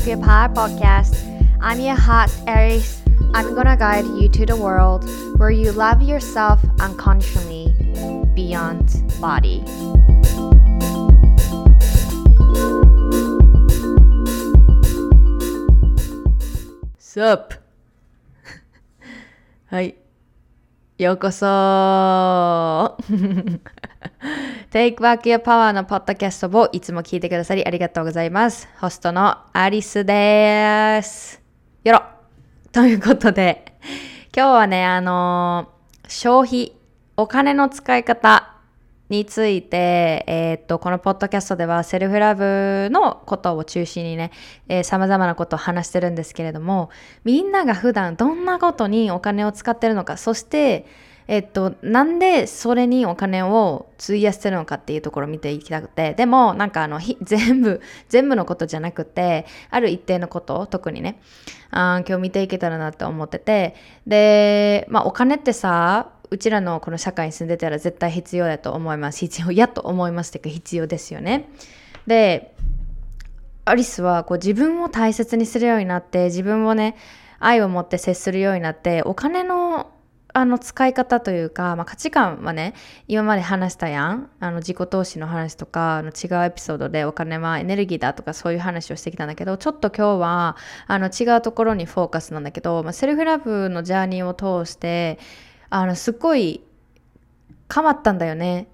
Back Your Power podcast. I'm your host, Aries. I'm gonna guide you to the world where you love yourself unconsciously beyond body. Sup? はい。ようこそ Take Back Your Power のポッドキャストをいつも聞いてくださりありがとうございます。ホストのアリスです。よろということで、今日はね、あのー消費、お金の使い方について、えーっと、このポッドキャストではセルフラブのことを中心にね、えー、様々なことを話してるんですけれども、みんなが普段どんなことにお金を使ってるのか、そして、えっと、なんでそれにお金を費やしてるのかっていうところを見ていきたくて、でも、なんかあの、ひ 全部、全部のことじゃなくて、ある一定のこと、特にね、あ今日見ていけたらなって思ってて、で、まあ、お金ってさ、うちらのこの社会に住んでたら絶対必要だと思います。必要 やと思いますっていうか必要ですよね。で、アリスはこう自分を大切にするようになって自分をね愛を持って接するようになってお金のあの使い方というか、まあ、価値観はね今まで話したやんあの自己投資の話とかあの違うエピソードでお金はエネルギーだとかそういう話をしてきたんだけどちょっと今日はあの違うところにフォーカスなんだけど、まあ、セルフラブのジャーニーを通してあのすっごい変わったんだよね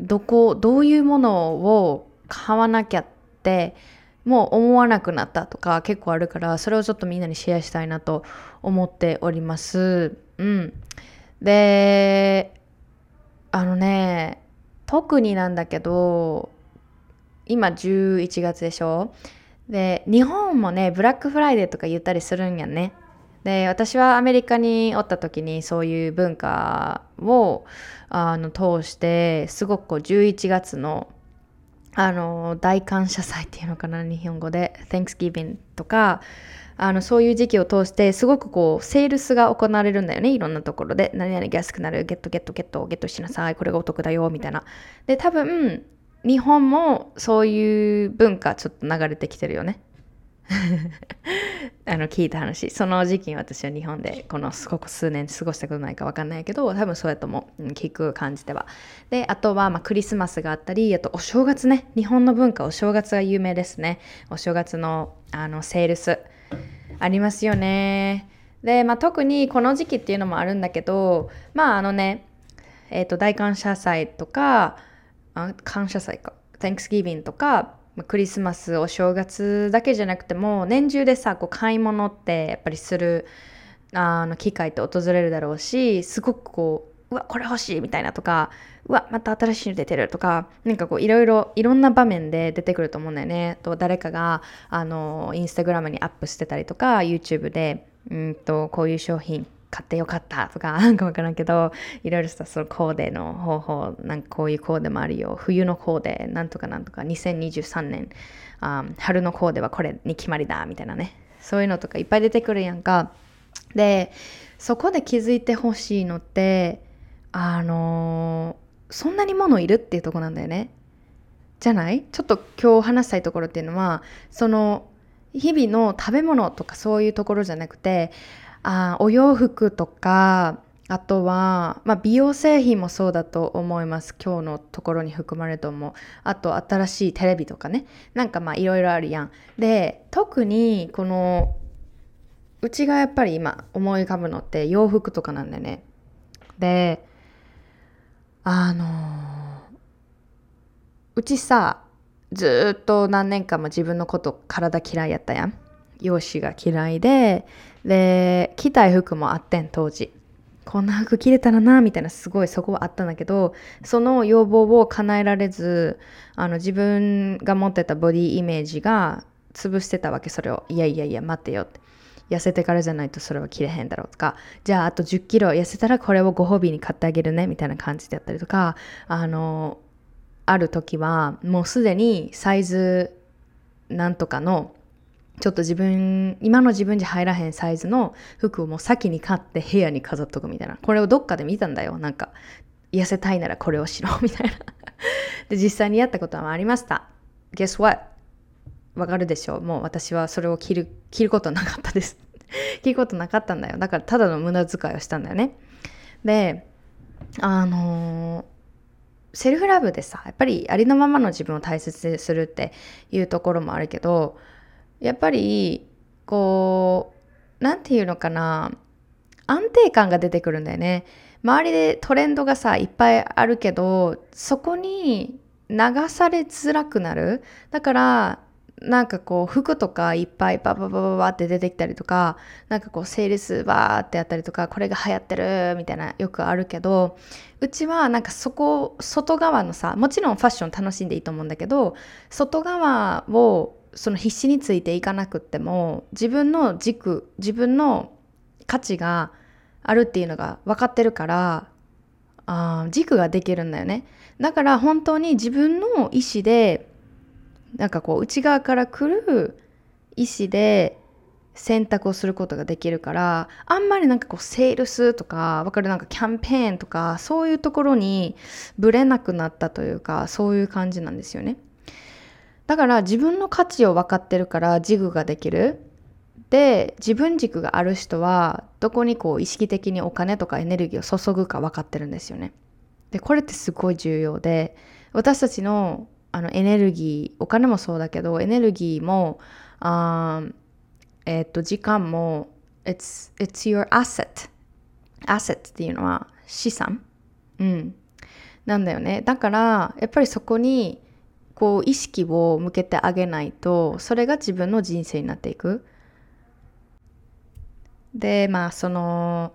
どこどういうものを買わなきゃってもう思わなくなったとか結構あるからそれをちょっとみんなにシェアしたいなと思っております。うん。で、あのね、特になんだけど、今11月でしょ？で、日本もね、ブラックフライデーとか言ったりするんやね。で、私はアメリカにおった時にそういう文化をあの通して、すごくこう11月のあの大感謝祭っていうのかな日本語で Thanksgiving とかあのそういう時期を通してすごくこうセールスが行われるんだよね。いろんなところで。何々安くなるゲットゲットゲットゲットしなさい。これがお得だよみたいな。で多分日本もそういう文化ちょっと流れてきてるよね。あの聞いた話。その時期に私は日本でこのここ数年過ごしたことないか分かんないけど多分そうやと思ううん聞く感じでは。であとはまクリスマスがあったりあとお正月ね。日本の文化お正月が有名ですね。お正月のあのセールス。ありますよね。で、まあ、特にこの時期っていうのもあるんだけどまああのねえっ、と大感謝祭とかあ感謝祭か。Thanksgiving とかクリスマスお正月だけじゃなくても年中でさこう買い物ってやっぱりするあの機会って訪れるだろうしすごくこううわこれ欲しいみたいなとかうわまた新しいの出てるとかなんかこういろいろいろんな場面で出てくると思うんだよね。と誰かがあのインスタグラムにアップしてたりとか YouTube でうんとこういう商品買ってよかったとかなんかわからんけどいろいろさそのコーデの方法なんかこういうコーデもあるよ。冬のコーデなんとかなんとか2023年あ春のコーデはこれに決まりだみたいなね。そういうのとかいっぱい出てくるやんか。でそこで気づいてほしいのってあのそんなに物いるっていうとこなんだよね。じゃない？ちょっと今日話したいところっていうのはその日々の食べ物とかそういうところじゃなくてあお洋服とかあとは、まあ、美容製品もそうだと思います。今日のところに含まれると思う。あと新しいテレビとかね。なんかまあいろいろあるやん。で特にこのうちがやっぱり今思い浮かぶのって洋服とかなんだよね。であのーうちさずっと何年間も自分のこと体嫌いやったやん。容姿が嫌いでで着たい服もあってん当時。こんな服着れたらなみたいなすごいそこはあったんだけどその要望を叶えられずあの自分が持ってたボディイメージが潰してたわけそれを。いやいやいや待ってよって。痩せてからじゃないとそれは着れへんだろうとかじゃああと1 0キロ痩せたらこれをご褒美に買ってあげるねみたいな感じでやったりとかあのある時はもうすでにサイズなんとかのちょっと自分今の自分じゃ入らへんサイズの服をもう先に買って部屋に飾っとくみたいな。これをどっかで見たんだよ。なんか痩せたいならこれをしろ。みたいな。で実際にやったことはありました。Guess what? わかるでしょ？うもう私はそれを着る着ることなかったです。着ることなかったんだよ。だからただの無駄遣いをしたんだよね。であのーセルフラブでさやっぱりありのままの自分を大切にするっていうところもあるけどやっぱりこう何て言うのかな。安定感が出てくるんだよね。周りでトレンドがさいっぱいあるけどそこに流されづらくなる。だからなんかこう服とかいっぱいバババババって出てきたりとかなんかこうセールスバーってやったりとかこれが流行ってるみたいなよくあるけどうちはなんかそこ外側のさもちろんファッション楽しんでいいと思うんだけど外側をその必死についていかなくっても自分の軸自分の価値があるっていうのが分かってるからあ軸ができるんだよね。だから本当に自分の意思でなんかこう内側から来る意思で選択をすることができるからあんまりなんかこうセールスとかわかるなんかキャンペーンとかそういうところにぶれなくなったというかそういう感じなんですよね。だから自分の価値を分かってるから軸ができる。で自分軸がある人はどこにこう意識的にお金とかエネルギーを注ぐか分かってるんですよね。でこれってすごい重要で私たちのあのエネルギーお金もそうだけどエネルギーもあえっと時間も it's, it's your asset. Asset っていうのは資産。うん。なんだよね。だからやっぱりそこにこう意識を向けてあげないとそれが自分の人生になっていく。でまあその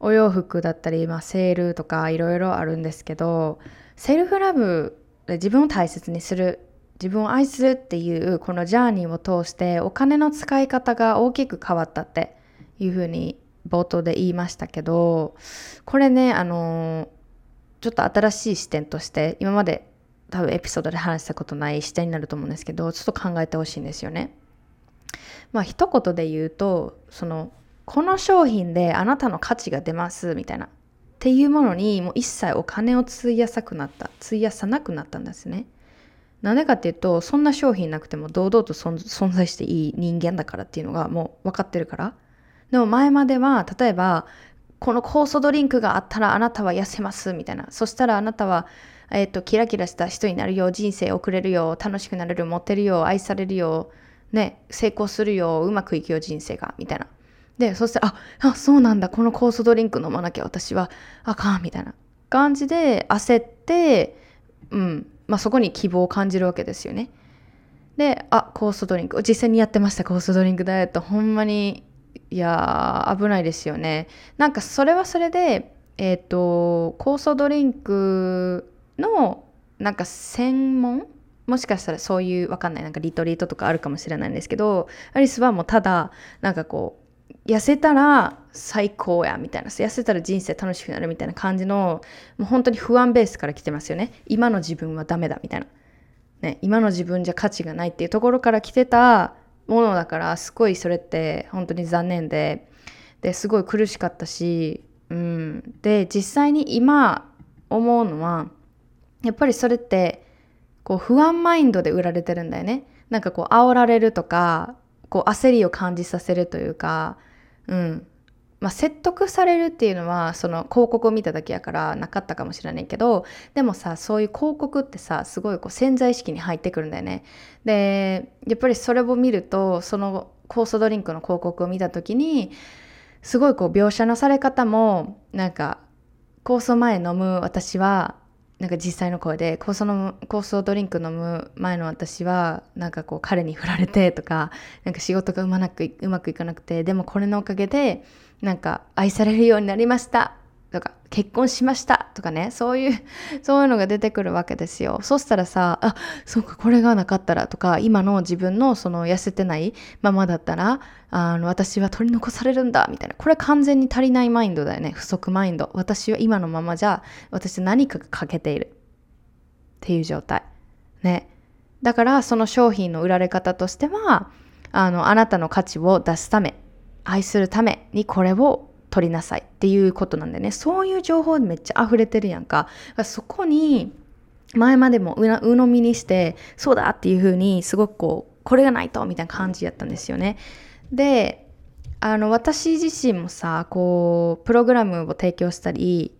お洋服だったり、まあ、セールとかいろいろあるんですけどセルフラブ自分を大切にする自分を愛するっていうこのジャーニーを通してお金の使い方が大きく変わったっていうふうに冒頭で言いましたけどこれねあのちょっと新しい視点として今まで多分エピソードで話したことない視点になると思うんですけどちょっと考えてほしいんですよね。まあ一言で言うとそのこの商品であなたの価値が出ますみたいなっていうものにもう一切お金を費やさくなった費やさなくなったんですね。なんでかっていうとそんな商品なくても堂々と存在していい人間だからっていうのがもう分かってるから。でも前までは例えばこの酵素ドリンクがあったらあなたは痩せますみたいな。そしたらあなたはえっ、とキラキラした人になるよ人生送れるよ楽しくなれるモテるよ愛されるよね成功するようまくいくよ人生がみたいな。で、そしたら、あ、あ、そうなんだ、この酵素ドリンク飲まなきゃ私はあかん、みたいな感じで焦って、うん、まあそこに希望を感じるわけですよね。で、あ、酵素ドリンク、実際にやってました、酵素ドリンクダイエット。ほんまに、いや危ないですよね。なんかそれはそれで、えっ、ー、と、酵素ドリンクの、なんか専門？もしかしたらそういうわかんないなんかリトリートとかあるかもしれないんですけどアリスはもうただなんかこう痩せたら最高やみたいな痩せたら人生楽しくなるみたいな感じのもう本当に不安ベースから来てますよね。今の自分はダメだみたいな、ね、今の自分じゃ価値がないっていうところから来てたものだからすごいそれって本当に残念で。ですごい苦しかったし、うん、で実際に今思うのはやっぱりそれってこう不安マインドで売られてるんだよね。なんかこう煽られるとかこう焦りを感じさせるというかうん。まあ、説得されるっていうのはその広告を見ただけやからなかったかもしれないけどでもさそういう広告ってさすごいこう潜在意識に入ってくるんだよね。でやっぱりそれを見るとその酵素ドリンクの広告を見た時にすごいこう描写のされ方もなんか酵素前飲む私はなんか実際の声で酵素の酵素ドリンク飲む前の私はなんかこう彼に振られてとか なんか仕事がうまくうまくいかなくてでもこれのおかげでなんか愛されるようになりました。結婚しましたとかねそういう そういうのが出てくるわけですよ。そしたらさあそうかこれがなかったらとか今の自分のその痩せてないままだったらあの私は取り残されるんだみたいな。これ完全に足りないマインドだよね。不足マインド。私は今のままじゃ私何かが欠けている。っていう状態。ね。だからその商品の売られ方としてはあのあなたの価値を出すため愛するためにこれを取りなさいっていうことなんでねそういう情報めっちゃ溢れてるやんかそこに前までも鵜呑みにしてそうだっていうふうにすごくこうこれがないとみたいな感じやったんですよね。であの私自身もさこうプログラムを提供したり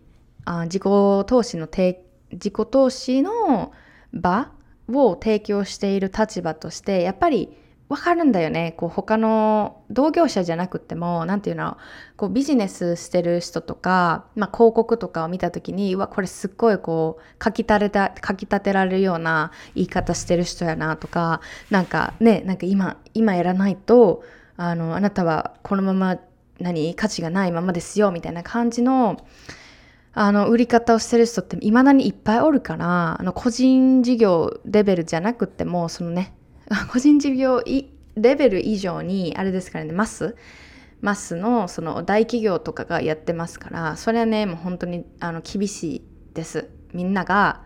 あ自己投資の自己投資の場を提供している立場としてやっぱり分かるんだよね。こう他の同業者じゃなくっても何て言うの？こうビジネスしてる人とか、まあ、広告とかを見た時にうわこれすっごいこう書き立てた書き立てられるような言い方してる人やなとかなんかねなんか今今やらないとあのあなたはこのまま何価値がないままですよみたいな感じのあの売り方をしてる人っていまだにいっぱいおるからあの個人事業レベルじゃなくてもそのね 個人事業レベル以上にあれですからねマス？マスのその大企業とかがやってますからそれはねもう本当にあの厳しいです。みんなが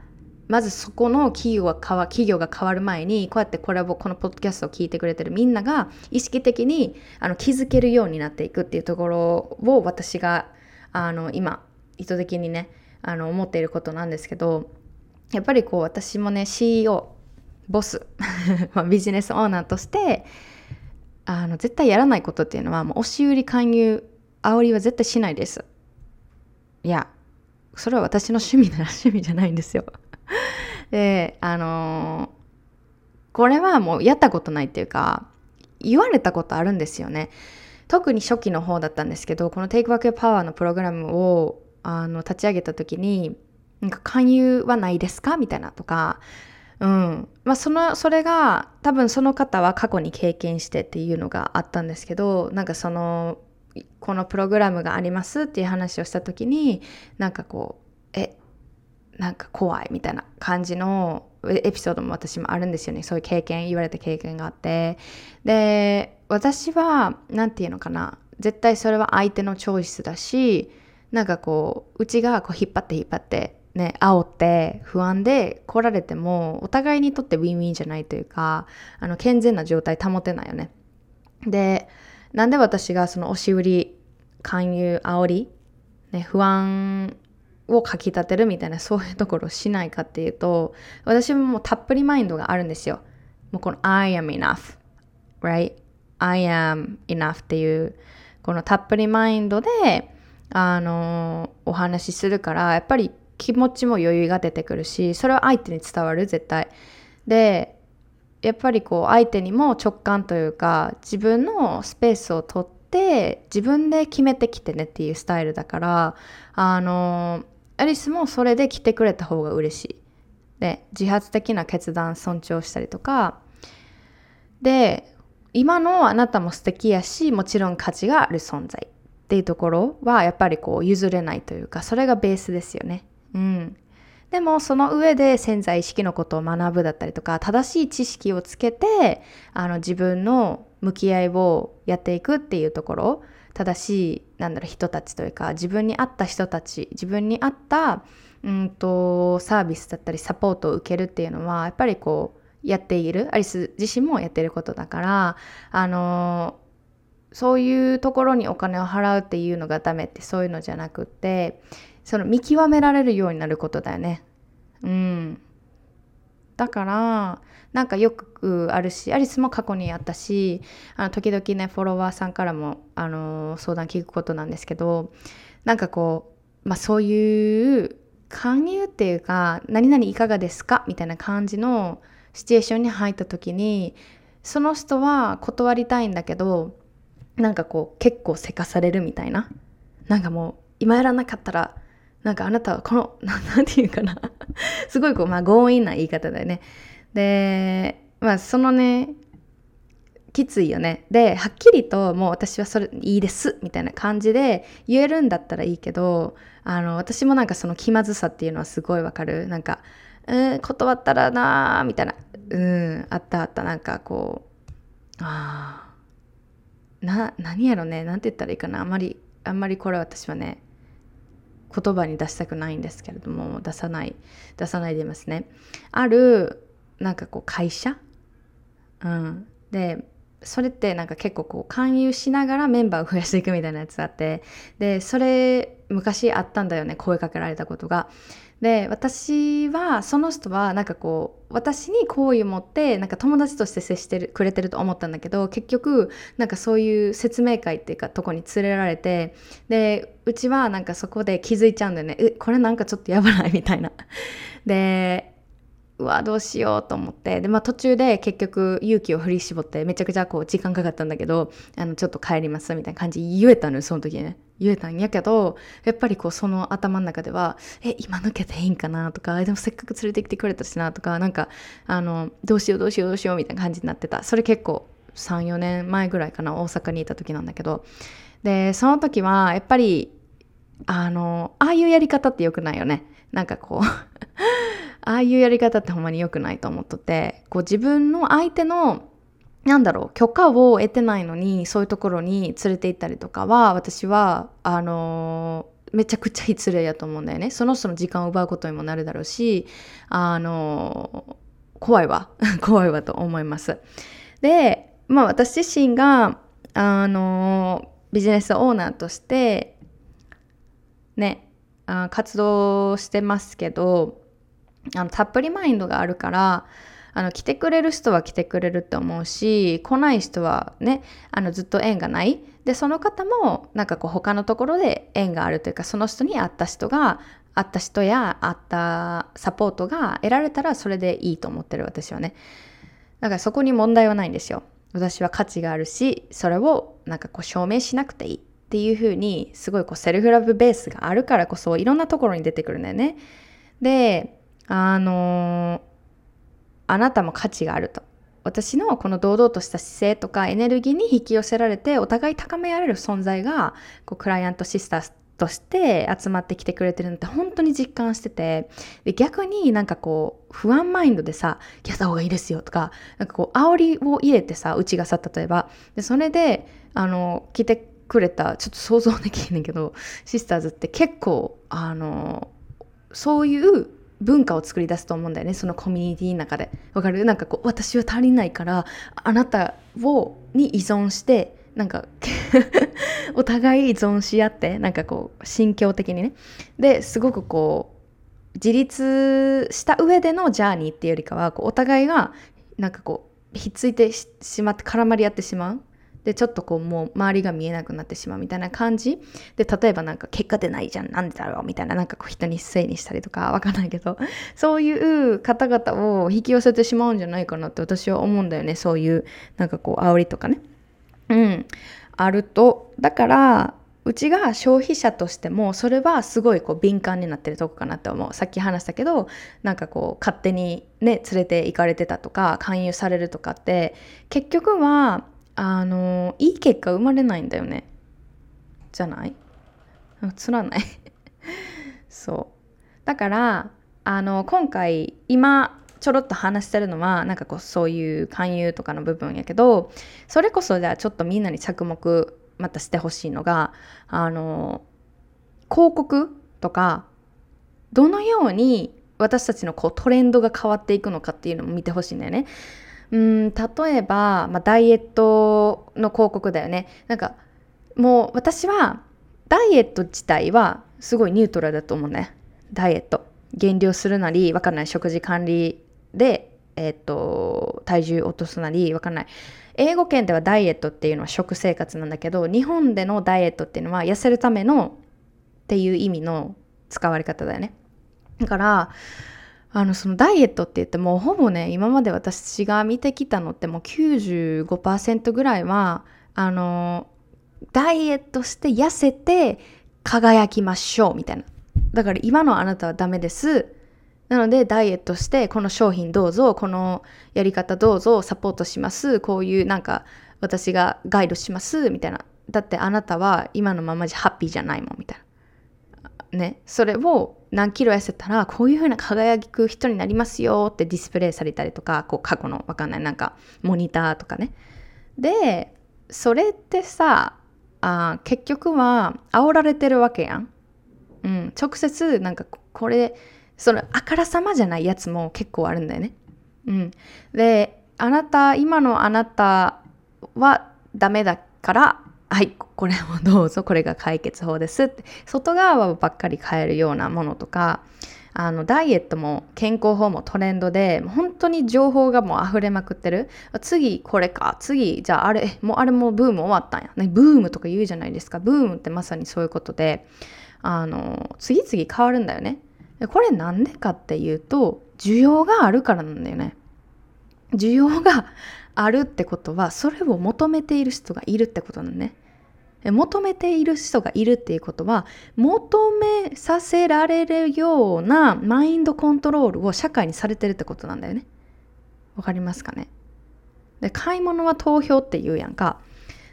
まずそこの企業が変わ企業が変わる前にこうやってこれをこのポッドキャストを聞いてくれてるみんなが意識的にあの気づけるようになっていくっていうところを私があの今意図的にねあの思っていることなんですけどやっぱりこう私もね CEO ボス。ビジネスオーナーとしてあの絶対やらないことっていうのはもう押し売り勧誘煽りは絶対しないです。いやそれは私の趣味なら 趣味じゃないんですよ。であのー、これはもうやったことないっていうか言われたことあるんですよね。特に初期の方だったんですけどこの Take Back Your Power のプログラムをあの立ち上げた時になんか勧誘はないですか？みたいなとかうん。まあ、そのそれが多分その方は過去に経験してっていうのがあったんですけどなんかそのこのプログラムがありますっていう話をした時になんかこうえなんか怖いみたいな感じのエピソードも私もあるんですよね。そういう経験言われた経験があって。で私は何て言うのかな。絶対それは相手のチョイスだしなんかこううちがこう引っ張って引っ張ってね、煽って不安で来られてもお互いにとってウィンウィンじゃないというかあの健全な状態保てないよね。でなんで私がその押し売り勧誘煽り、ね、不安をかき立てるみたいなそういうところをしないかっていうと私ももうたっぷりマインドがあるんですよ。もうこの I am enough right? I am enough っていうこのたっぷりマインドであのお話しするからやっぱり気持ちも余裕が出てくるしそれは相手に伝わる絶対。でやっぱりこう相手にも直感というか自分のスペースを取って自分で決めてきてねっていうスタイルだからあのアリスもそれで来てくれた方が嬉しい。で自発的な決断尊重したりとか。で今のあなたも素敵やしもちろん価値がある存在っていうところはやっぱりこう譲れないというかそれがベースですよね。うん。でもその上で潜在意識のことを学ぶだったりとか正しい知識をつけてあの自分の向き合いをやっていくっていうところ正しいなんだろう人たちというか自分に合った人たち自分に合ったうんとサービスだったりサポートを受けるっていうのはやっぱりこうやっているアリス自身もやっていることだからあのそういうところにお金を払うっていうのがダメってそういうのじゃなくってその見極められるようになることだよね。うん。だからなんかよくあるしアリスも過去にあったしあの時々ねフォロワーさんからも、あの相談聞くことなんですけどなんかこう、まあ、そういう勧誘っていうか何々いかがですか？みたいな感じのシチュエーションに入った時にその人は断りたいんだけどなんかこう結構せかされるみたいななんかもう今やらなかったらなんかあなたはこの、なんていうかなすごいこう、まあ強引な言い方だよね。で、まあそのね、きついよね。で、はっきりともう私はそれいいですみたいな感じで言えるんだったらいいけど、あの、私もなんかその気まずさっていうのはすごいわかる。なんか、うん、断ったらなーみたいな。うん、あったあった。なんかこう、ああ、な、何やろね。なんて言ったらいいかな。あんまり、あんまりこれ私はね、言葉に出したくないんですけれども出さない出さないでいますね。あるなんかこう会社、うん、でそれってなんか結構こう勧誘しながらメンバーを増やしていくみたいなやつがあってでそれ昔あったんだよね声かけられたことが。で私はその人はなんかこう私に好意を持ってなんか友達として接してるくれてると思ったんだけど結局なんかそういう説明会っていうかとこに連れられてでうちはなんかそこで気づいちゃうんだよねえこれなんかちょっとやばない？みたいな。でうわどうしようと思って。で、まあ、途中で結局勇気を振り絞ってめちゃくちゃこう時間かかったんだけどあのちょっと帰りますみたいな感じ言えたのよその時ね。言えたんやけどやっぱりこうその頭の中ではえ今抜けていいんかなとかでもせっかく連れてきてくれたしなとかなんかあのどうしようどうしようどうしようみたいな感じになってた。それ結構34年前ぐらいかな大阪にいた時なんだけど。でその時はやっぱりあのああいうやり方って良くないよね。なんかこうああいうやり方ってほんまに良くないと思っとってこう自分の相手のなんだろう許可を得てないのにそういうところに連れて行ったりとかは私はあのー、めちゃくちゃ失礼やと思うんだよね。その人の時間を奪うことにもなるだろうしあのー、怖いわ。怖いわと思います。でまあ私自身があのー、ビジネスオーナーとしてねあ活動してますけどあのたっぷりマインドがあるからあの来てくれる人は来てくれるって思うし来ない人はねあのずっと縁がない。でその方もなんかこう他のところで縁があるというかその人に会った人が会った人や会ったサポートが得られたらそれでいいと思ってる私はね。だからそこに問題はないんですよ。私は価値があるしそれをなんかこう証明しなくていい。っていうふうにすごいこうセルフラブベースがあるからこそいろんなところに出てくるんだよね。であの、あなたも価値があると。私のこの堂々とした姿勢とかエネルギーに引き寄せられてお互い高められる存在がこうクライアントシスターとして集まってきてくれてるのって本当に実感しててで逆になんかこう不安マインドでさやった方がいいですよとかなんかこう煽りを入れてさうちがさ例えばでそれであの来てくれたちょっと想像できんねんけどシスターズって結構あのそういう文化を作り出すと思うんだよね。そのコミュニティの中で。わかる？なんかこう私は足りないからあなたをに依存してなんか お互い依存し合ってなんかこう心境的にね。ですごくこう自立した上でのジャーニーっていうよりかはこうお互いがなんかこうひっついてしまって絡まり合ってしまう。でちょっとこうもう周りが見えなくなってしまうみたいな感じ。で例えばなんか結果出ないじゃんなんでだろうみたいななんかこう人にせいにしたりとかわかんないけど。そういう方々を引き寄せてしまうんじゃないかなって私は思うんだよね。そういうなんかこう煽りとかね。うん。あるとだからうちが消費者としてもそれはすごいこう敏感になってるとこかなって思う。さっき話したけどなんかこう勝手にね連れて行かれてたとか勧誘されるとかって結局はあのいい結果生まれないんだよね。じゃない？つらない？そう。だからあの今回今ちょろっと話してるのはなんかこうそういう勧誘とかの部分やけどそれこそじゃあちょっとみんなに着目またしてほしいのがあの広告とかどのように私たちのこうトレンドが変わっていくのかっていうのも見てほしいんだよね。うん例えば、まあ、ダイエットの広告だよね。なんかもう私はダイエット自体はすごいニュートラルだと思うね。ダイエット。減量するなりわかんない。食事管理でえっ、と体重落とすなりわかんない。英語圏ではダイエットっていうのは食生活なんだけど日本でのダイエットっていうのは痩せるためのっていう意味の使われ方だよね。だからあのそのダイエットって言ってもほぼね今まで私が見てきたのってもう95%ぐらいはあのダイエットして痩せて輝きましょうみたいな。だから今のあなたはダメです。なのでダイエットしてこの商品どうぞこのやり方どうぞサポートします。こういうなんか私がガイドしますみたいな。だってあなたは今のままじゃハッピーじゃないもんみたいな。ね、それを何キロ痩せたらこういう風な輝く人になりますよってディスプレイされたりとかこう過去のわかんないなんかモニターとかね。でそれってさあ結局は煽られてるわけやん、うん、直接なんかこれそのあからさまじゃないやつも結構あるんだよね、うん、であなた今のあなたはダメだからはいこれをどうぞこれが解決法です。って外側ばっかり変えるようなものとかあのダイエットも健康法もトレンドで本当に情報がもう溢れまくってる。次これか次じゃああれもうあれもブーム終わったんや、ね、ブームとか言うじゃないですか。ブームってまさにそういうことであの次々変わるんだよね。これなんでかっていうと需要があるからなんだよね。需要があるってことはそれを求めている人がいるってことなんね。求めている人がいるっていうことは求めさせられるようなマインドコントロールを社会にされてるってことなんだよね。わかりますかね？で買い物は投票って言うやんか。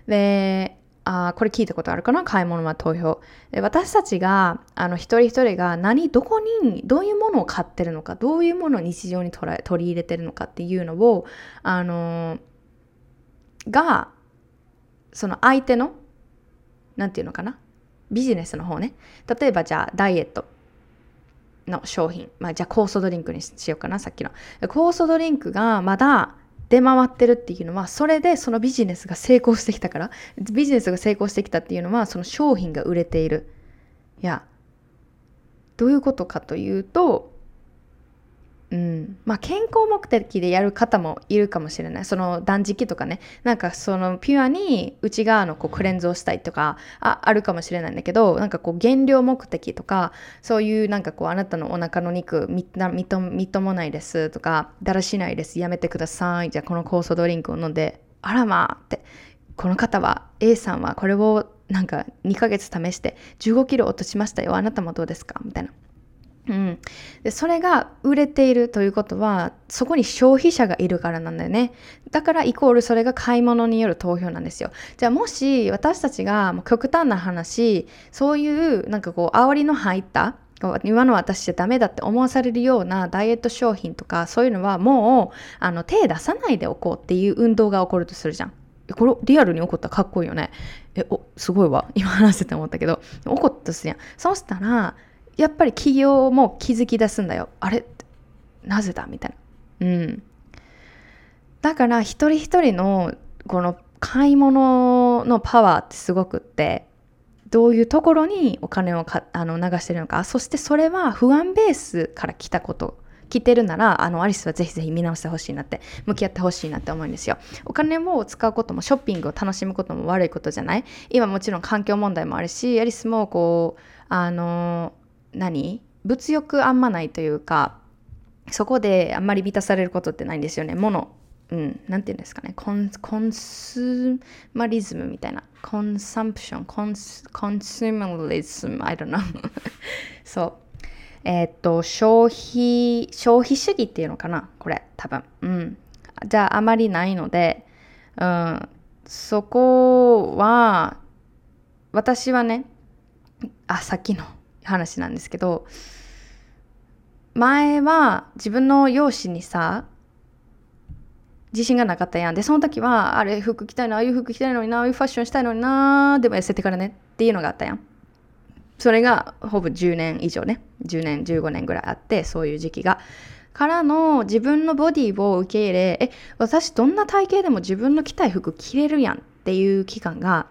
であこれ聞いたことあるかな？買い物は投票で私たちがあの一人一人が何どこにどういうものを買ってるのかどういうものを日常に取り入れてるのかっていうのをあのがその相手の何て言うのかな？ビジネスの方ね。例えばじゃあダイエットの商品、まあ、じゃあ酵素ドリンクにしようかなさっきの。酵素ドリンクがまだ出回ってるっていうのはそれでそのビジネスが成功してきたからビジネスが成功してきたっていうのはその商品が売れている。いやどういうことかというとうん、まあ健康目的でやる方もいるかもしれない。その断食とかね。なんかそのピュアに内側のこうクレンズをしたいとかああるかもしれないんだけどなんかこう減量目的とかそういうなんかこうあなたのお腹の肉みなみとみともないですとかだらしないです。やめてください。じゃあこの酵素ドリンクを飲んであらまあって。この方は A さんはこれをなんか2ヶ月試して15キロ落としましたよ。あなたもどうですか？みたいな。うん、でそれが売れているということはそこに消費者がいるからなんだよね。だからイコールそれが買い物による投票なんですよ。じゃあもし私たちが極端な話そういうなんかこう煽りの入った今の私じゃダメだって思わされるようなダイエット商品とかそういうのはもうあの手出さないでおこうっていう運動が起こるとするじゃん。これリアルに起こったらかっこいいよね。えおすごいわ。今話してて思ったけど起こったとすやん。そうしたらやっぱり企業も気づき出すんだよ。あれ？なぜだ？みたいな。うん。だから一人一人のこの買い物のパワーってすごくってどういうところにお金をかあの流してるのか。そしてそれは不安ベースから来たこと。来てるならあのアリスはぜひぜひ見直してほしいなって向き合ってほしいなって思うんですよ。お金を使うこともショッピングを楽しむことも悪いことじゃない？今もちろん環境問題もあるしアリスもこうあの何？物欲あんまないというかそこであんまり満たされることってないんですよね。物うん、なんて言うんですかね。コンコンスマリズムみたいな。コンサンプションコンスコンスマリズム I don't know そう。えー、っと消費消費主義っていうのかな？これ多分。うん。じゃああまりないので、うん、そこは私はねあさっきの話なんですけど前は自分の容姿にさ自信がなかったやん。でその時はあれ服着たいなああいう服着たいのになああいうファッションしたいのになでも痩せてからね。っていうのがあったやん。それがほぼ10年以上ね。10年15年ぐらいあってそういう時期が。からの自分のボディを受け入れえ私どんな体型でも自分の着たい服着れるやんっていう期間が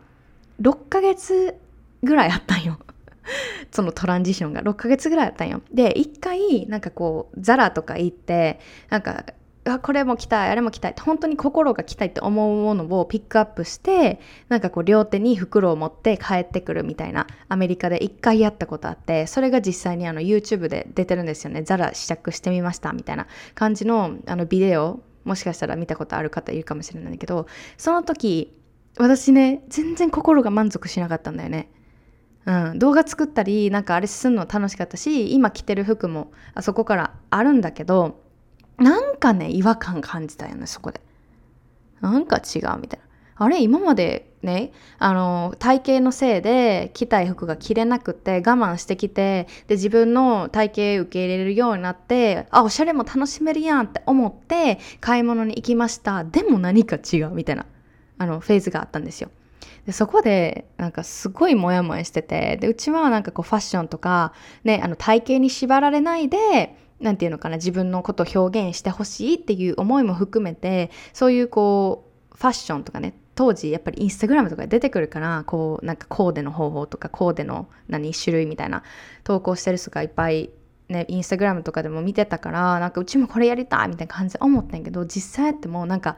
6ヶ月ぐらいあったんよ。そのトランジションが6ヶ月ぐらいあったんよ。で一回なんかこうザラとか行ってなんかあこれも着たいあれも着たいって本当に心が着たいって思うものをピックアップしてなんかこう両手に袋を持って帰ってくるみたいなアメリカで一回やったことあってそれが実際にあの YouTube で出てるんですよねザラ試着してみましたみたいな感じのあのビデオもしかしたら見たことある方いるかもしれないけどその時私ね全然心が満足しなかったんだよねうん、動画作ったりなんかあれすんの楽しかったし今着てる服もあそこからあるんだけどなんかね違和感感じたよねそこで。なんか違うみたいな。あれ今までねあの体型のせいで着たい服が着れなくて我慢してきてで自分の体型受け入れるようになってあおしゃれも楽しめるやんって思って買い物に行きました。でも何か違うみたいなあのフェーズがあったんですよ。でそこでなんかすごいモヤモヤしててでうちはなんかこうファッションとか、ね、あの体型に縛られないで何て言うのかな自分のことを表現してほしいっていう思いも含めてそういうこうファッションとかね当時やっぱりインスタグラムとか出てくるからこうなんかコーデの方法とかコーデの何種類みたいな投稿してる人がいっぱいねインスタグラムとかでも見てたからなんかうちもこれやりたいみたいな感じで思ったんやけど実際やってもなんか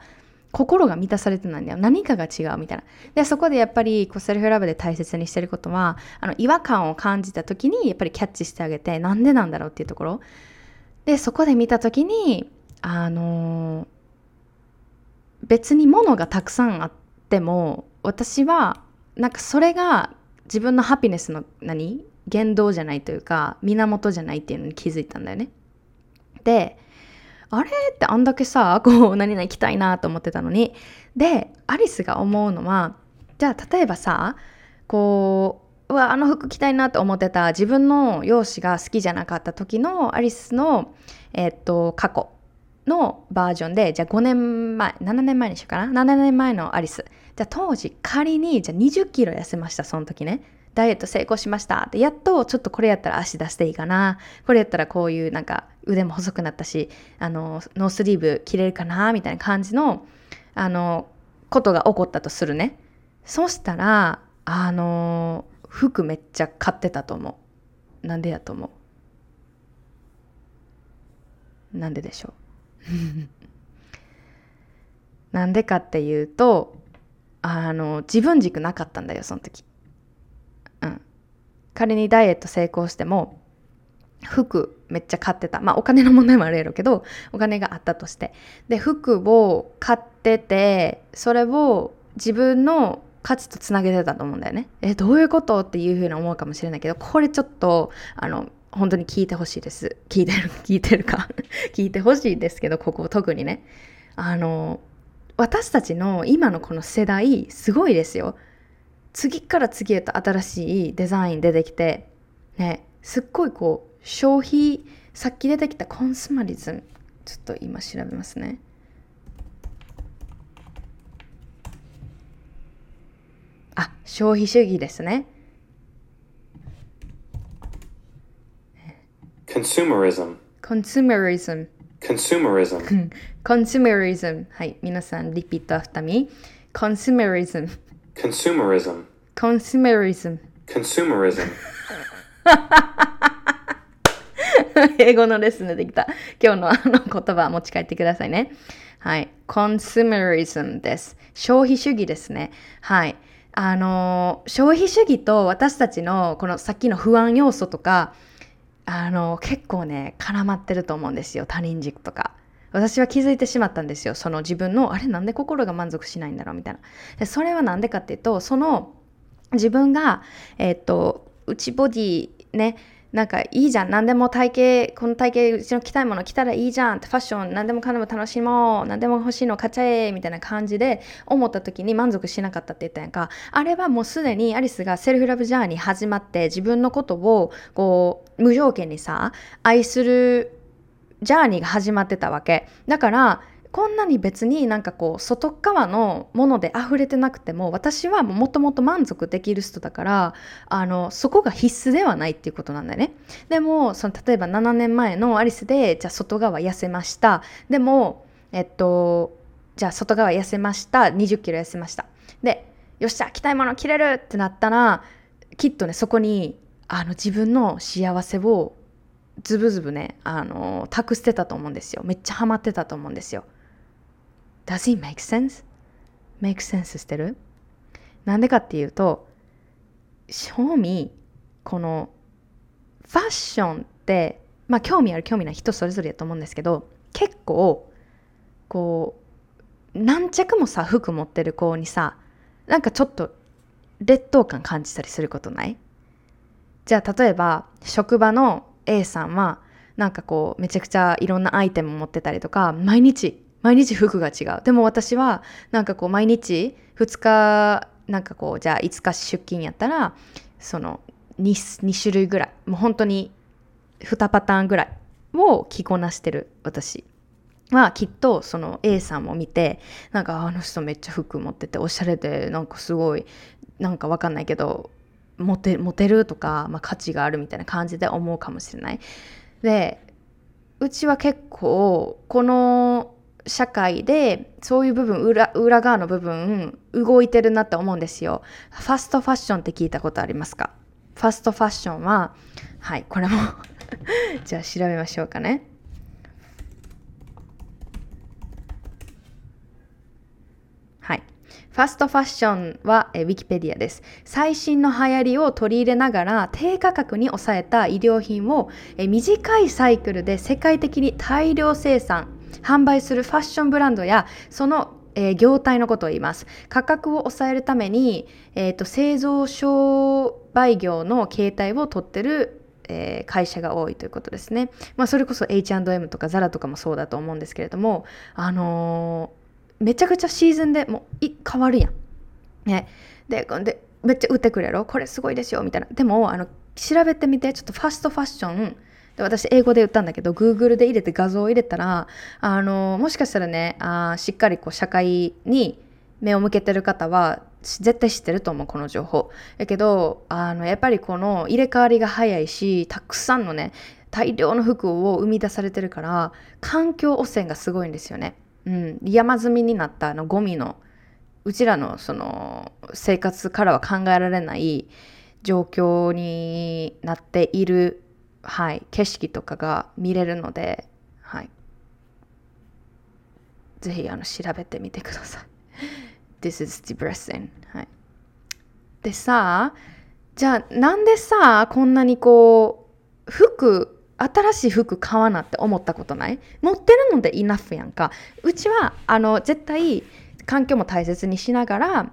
心が満たされてないんだよ。何かが違うみたいな。でそこでやっぱりこうセルフラブで大切にしてることはあの違和感を感じた時にやっぱりキャッチしてあげてなんでなんだろうっていうところ。でそこで見た時にあのー、別に物がたくさんあっても私はなんかそれが自分のハピネスの何？言動じゃないというか源じゃないっていうのに気づいたんだよね。であれってあんだけさ こう何々行きたいなと思ってたのに。でアリスが思うのはじゃあ例えばさこううわあの服着たいなと思ってた自分の容姿が好きじゃなかった時のアリスの、え、っと過去のバージョンでじゃあ5年前7年前にしようかな。7年前のアリス。じゃあ当時仮にじゃあ20キロ痩せましたその時ね。ダイエット成功しました。ってやっとちょっとこれやったら足出していいかな。これやったらこういうなんか腕も細くなったしあのノースリーブ着れるかなみたいな感じのあのことが起こったとするね。そしたらあの服めっちゃ買ってたと思う。なんでやと思う？なんででしょう？なんでかっていうとあの自分軸なかったんだよその時。仮にダイエット成功しても服めっちゃ買ってた。まあお金の問題もあるやろうけどお金があったとして。で服を買っててそれを自分の価値とつなげてたと思うんだよね。えどういうこと？っていうふうに思うかもしれないけどこれちょっとあの本当に聞いてほしいです。聞いてる 聞いてるか。聞いてほしいですけどここ特にね。あの私たちの今のこの世代すごいですよ。次から次へと新しいデザイン出てきてねすっごいこう消費さっき出てきたコンスマリズムちょっと今調べますね。あ消費主義ですね。Consumerism. consumerism. Consumerism. consumerism. はい皆さんリピートアフターミー consumerism Consumerism. consumerism. Consumerism. 英語のレッスンでできた。今日のあの言葉持ち帰ってくださいね。はい。Consumerism です。消費主義ですね。はい。あの消費主義と私たちのこのさっきの不安要素とかあの結構ね絡まってると思うんですよ。他人軸とか私は気づいてしまったんですよ。その自分のあれなんで心が満足しないんだろうみたいな。でそれは何でかっていうとその自分がえっ、と内ボディねなんかいいじゃん。何でも体型この体型うちの着たいもの着たらいいじゃんってファッション何でもかんでも楽しもう何でも欲しいの買っちゃえみたいな感じで思った時に満足しなかったって言ったやんか。あれはもうすでにアリスがセルフラブジャーニー始まって自分のことをこう無条件にさ愛するジャーニーが始まってたわけ。だからこんなに別になんかこう外側のもので溢れてなくても私はもともと満足できる人だからあのそこが必須ではないっていうことなんだよね。でもその例えば7年前のアリスでじゃあ外側痩せました。でもえっとじゃあ外側痩せました。2 0キロ痩せました。でよっしゃ着たいもの着れるってなったらきっとねそこにあの自分の幸せをズブズブねあの託してたと思うんですよ。めっちゃハマってたと思うんですよ。Does it make sense? make sense してる？なんでかっていうと正味このファッションってまあ興味ある興味ない人それぞれやと思うんですけど結構こう何着もさ服持ってる子にさなんかちょっと劣等感感じたりすることない？じゃあ例えば職場の A さんはなんかこうめちゃくちゃいろんなアイテム持ってたりとか毎日毎日服が違う。でも私はなんかこう毎日2日なんかこうじゃあ5日出勤やったらその 2, 2種類ぐらいもう本当に2パターンぐらいを着こなしてる私は。きっとその A さんを見てなんかあの人めっちゃ服持ってておしゃれでなんかすごいなんかわかんないけどモテモテるとか、まあ、価値があるみたいな感じで思うかもしれない。でうちは結構この社会でそういう部分裏裏側の部分動いてるなって思うんですよ。ファストファッションって聞いたことありますか？ファストファッションははいこれも じゃあ調べましょうかね。はい。ファストファッションはえウィキペディアです。最新の流行りを取り入れながら低価格に抑えた衣料品をえ短いサイクルで世界的に大量生産、販売するファッションブランドやそのえー業態のことを言います。価格を抑えるために、えーと製造商売業の形態を取ってる、えー会社が多いということですね。まあ、それこそ H&M とか ZARA とかもそうだと思うんですけれども、あのーめちゃくちゃシーズンでもうい変わるやん。ね、ででめっちゃ売ってくれろ？これすごいですよみたいな。でもあの調べてみてちょっとファストファッション。で私英語で言ったんだけど Google で入れて画像を入れたらあのもしかしたらねあしっかりこう社会に目を向けてる方は絶対知ってると思うこの情報。やけどあのやっぱりこの入れ替わりが早いしたくさんのね大量の服を生み出されてるから環境汚染がすごいんですよね、うん、山積みになったあのゴミのうちらのその生活からは考えられない状況になっている、はい、景色とかが見れるので、はい、ぜひあの調べてみてください。This is depressing、はい。でさじゃあなんでさこんなにこう服新しい服買わなって思ったことない？持ってるのでイナフやんかうちはあの絶対環境も大切にしながら、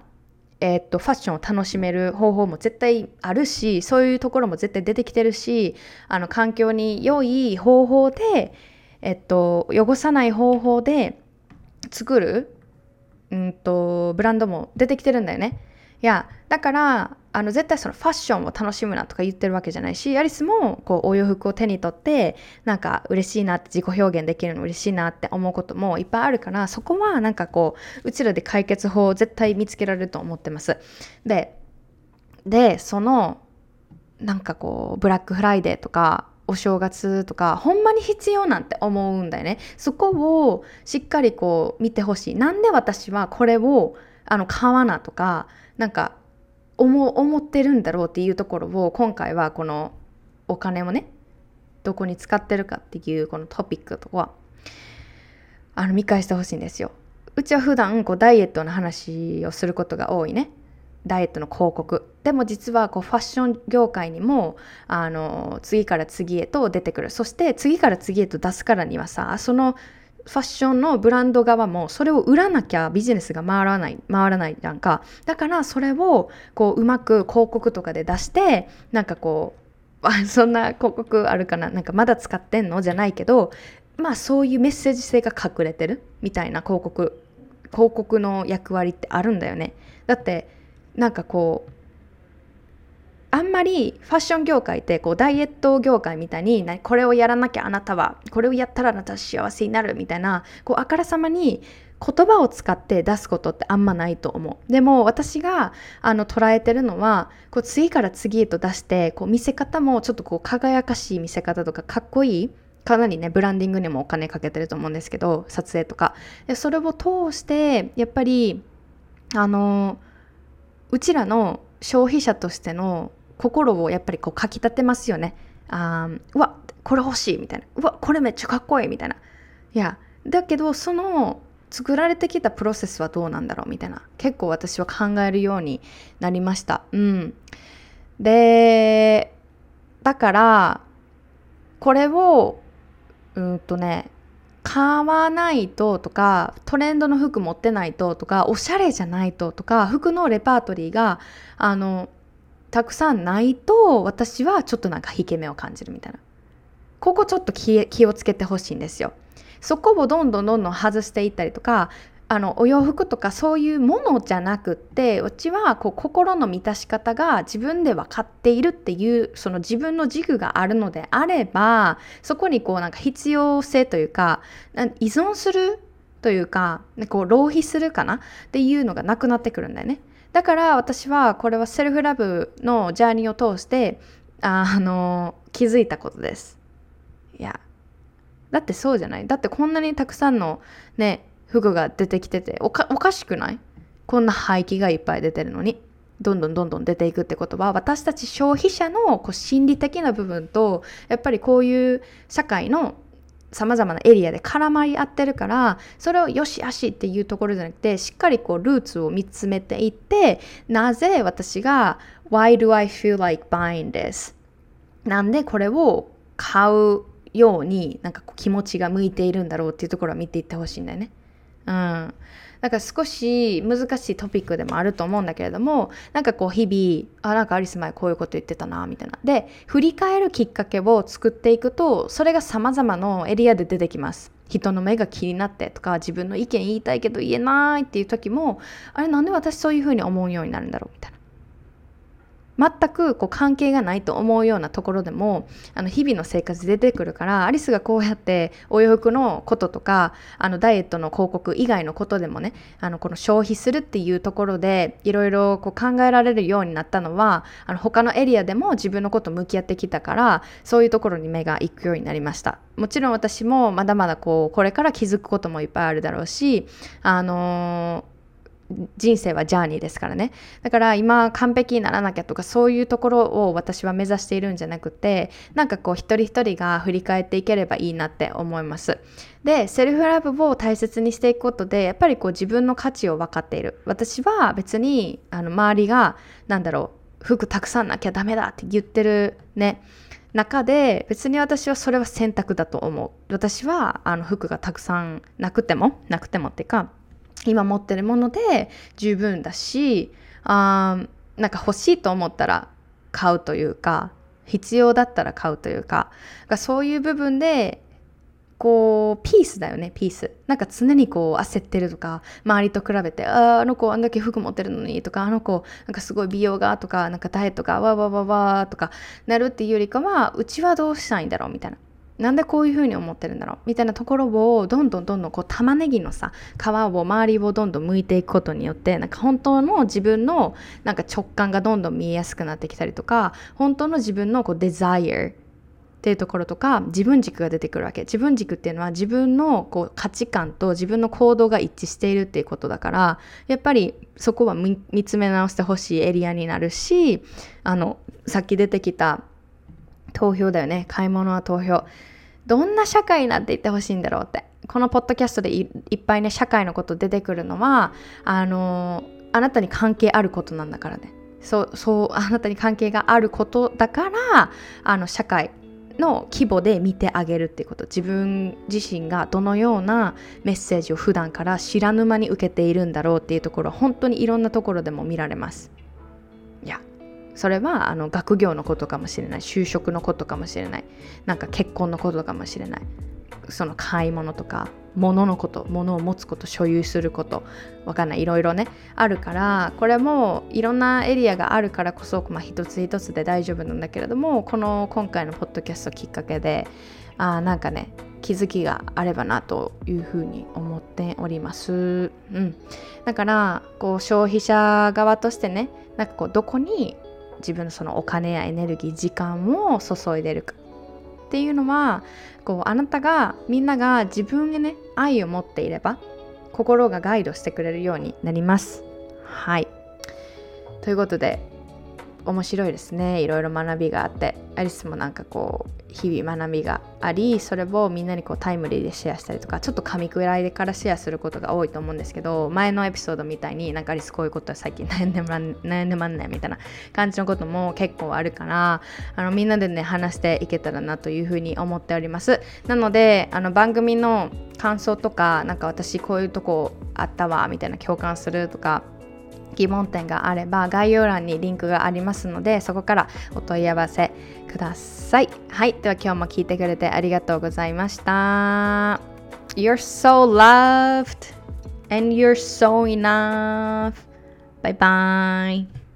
えーっとファッションを楽しめる方法も絶対あるしそういうところも絶対出てきてるしあの環境に良い方法で、えっと、汚さない方法で作る、うんと、ブランドも出てきてるんだよね。いやだからあの絶対そのファッションを楽しむなとか言ってるわけじゃないしアリスもこうお洋服を手に取ってなんか嬉しいなって自己表現できるの嬉しいなって思うこともいっぱいあるからそこはなんかこううちらで解決法を絶対見つけられると思ってます。ででそのなんかこうブラックフライデーとかお正月とかほんまに必要なんて思うんだよねそこをしっかりこう見てほしいなんで私はこれをあの買わなとかなんか思思ってるんだろうっていうところを今回はこのお金をねどこに使ってるかっていうこのトピックとかはあの見返してほしいんですよ。うちは普段こうダイエットの話をすることが多いね。ダイエットの広告でも実はこうファッション業界にもあの次から次へと出てくるそして次から次へと出すからにはさそのファッションのブランド側もそれを売らなきゃビジネスが回らない回らないじゃんか。だからそれをこううまく広告とかで出してなんかこう そんな広告あるかな？なんかまだ使ってんの？じゃないけどまあそういうメッセージ性が隠れてるみたいな広告広告の役割ってあるんだよね。だってなんかこうあんまりファッション業界ってこうダイエット業界みたいにこれをやらなきゃあなたはこれをやったらあなたは幸せになるみたいなこうあからさまに言葉を使って出すことってあんまないと思う。でも私があの捉えてるのはこう次から次へと出してこう見せ方もちょっとこう輝かしい見せ方とかかっこいいかなりねブランディングにもお金かけてると思うんですけど撮影とか。でそれを通してやっぱりあのうちらの消費者としての心をやっぱりこうかきたてますよね。あうわこれ欲しいみたいなうわこれめっちゃかっこいいみたいないやだけどその作られてきたプロセスはどうなんだろうみたいな結構私は考えるようになりました。うん、でだからこれをうんとね買わないととかトレンドの服持ってないととかおしゃれじゃないととか服のレパートリーがあのたくさんないと私はちょっとなんか引け目を感じるみたいなここちょっと気をつけてほしいんですよそこをどんどんどんどん外していったりとかあのお洋服とかそういうものじゃなくってうちはこう心の満たし方が自分で分かっているっていうその自分の軸があるのであればそこにこうなんか必要性というか依存するというかこう浪費するかなっていうのがなくなってくるんだよね。だから私はこれはセルフラブのジャーニーを通してあの気づいたことです。いやだってそうじゃない？だってこんなにたくさんのね服が出てきてておかおかしくない？こんな廃棄がいっぱい出てるのにどんどんどんどん出ていくってことは私たち消費者のこう心理的な部分とやっぱりこういう社会のさまざまなエリアで絡まり合ってるからそれをよしあしっていうところじゃなくてしっかりこうルーツを見つめていってなぜ私が Why do I feel like buying this? なんでこれを買うようになんかこう気持ちが向いているんだろうっていうところを見ていってほしいんだよね。うん。だか少し難しいトピックでもあると思うんだけれどもなんかこう日々あなんかアリス前こういうこと言ってたなみたいな。で振り返るきっかけを作っていくとそれがさまざまなエリアで出てきます。人の目が気になってとか自分の意見言いたいけど言えないっていう時もあれなんで私そういうふうに思うようになるんだろうみたいな。全くこう関係がないと思うようなところでもあの日々の生活で出てくるからアリスがこうやってお洋服のこととかあのダイエットの広告以外のことでもねあのこの消費するっていうところでいろいろ考えられるようになったのはあの他のエリアでも自分のこと向き合ってきたからそういうところに目が行くようになりました。もちろん私もまだまだこうこれから気づくこともいっぱいあるだろうしあのー人生はジャーニーですからね。だから今完璧にならなきゃとかそういうところを私は目指しているんじゃなくてなんかこう一人一人が振り返っていければいいなって思います。でセルフラブを大切にしていくことでやっぱりこう自分の価値を分かっている。私は別にあの周りがなんだろう服たくさんなきゃダメだって言ってるね。中で別に私はそれは選択だと思う。私はあの服がたくさんなくてもなくてもっていうか今持ってるもので十分だしあなんか欲しいと思ったら買うというか必要だったら買うというかそういう部分でこうピースだよねピース。なんか常にこう焦ってるとか周りと比べてああの子あんだけ服持ってるのにとかあの子なんかすごい美容がとかなんかダイエットがわわわわとかなるっていうよりかはうちはどうしたいんだろうみたいな。なんでこういうふうに思ってるんだろうみたいなところをどんどんどんどんこう玉ねぎのさ皮を周りをどんどん剥いていくことによってなんか本当の自分のなんか直感がどんどん見えやすくなってきたりとか本当の自分のこうデザイアっていうところとか自分軸が出てくるわけ。自分軸っていうのは自分のこう価値観と自分の行動が一致しているっていうことだからやっぱりそこは見つめ直してほしいエリアになるしあのさっき出てきた投票だよね。買い物は投票。どんな社会になっていってほしいんだろうって。このポッドキャストでいっぱいね社会のこと出てくるのはあのあなたに関係あることなんだからね。そうそうあなたに関係があることだからあの社会の規模で見てあげるっていうこと。自分自身がどのようなメッセージを普段から知らぬ間に受けているんだろうっていうところ本当にいろんなところでも見られます。それはあの学業のことかもしれない。就職のことかもしれない。なんか結婚のことかもしれない。その買い物とか物のこと物を持つこと所有すること。わかんない。いろいろね。あるからこれもいろんなエリアがあるからこそ、まあ、一つ一つで大丈夫なんだけれどもこの今回のポッドキャストきっかけであなんかね気づきがあればなというふうに思っております。うん、だからこう消費者側としてねなんかこうどこに自分のそのお金やエネルギー時間を注いでるかっていうのはこうあなたがみんなが自分へね愛を持っていれば心がガイドしてくれるようになります。はい。ということで面白いですね。いろいろ学びがあって。アリスもなんかこう日々学びがありそれをみんなにこうタイムリーでシェアしたりとかちょっと噛みくらいでからシェアすることが多いと思うんですけど前のエピソードみたいになんかアリスこういうことは最近悩んでまん悩んでまんねみたいな感じのことも結構あるからあのみんなでね話していけたらなというふうに思っております。なのであの番組の感想とかなんか私こういうとこあったわみたいな共感するとか疑問点があれば概要欄にリンクがありますのでそこからお問い合わせください。はいでは今日も聞いてくれてありがとうございました。You're so loved and you're so enough. Bye bye.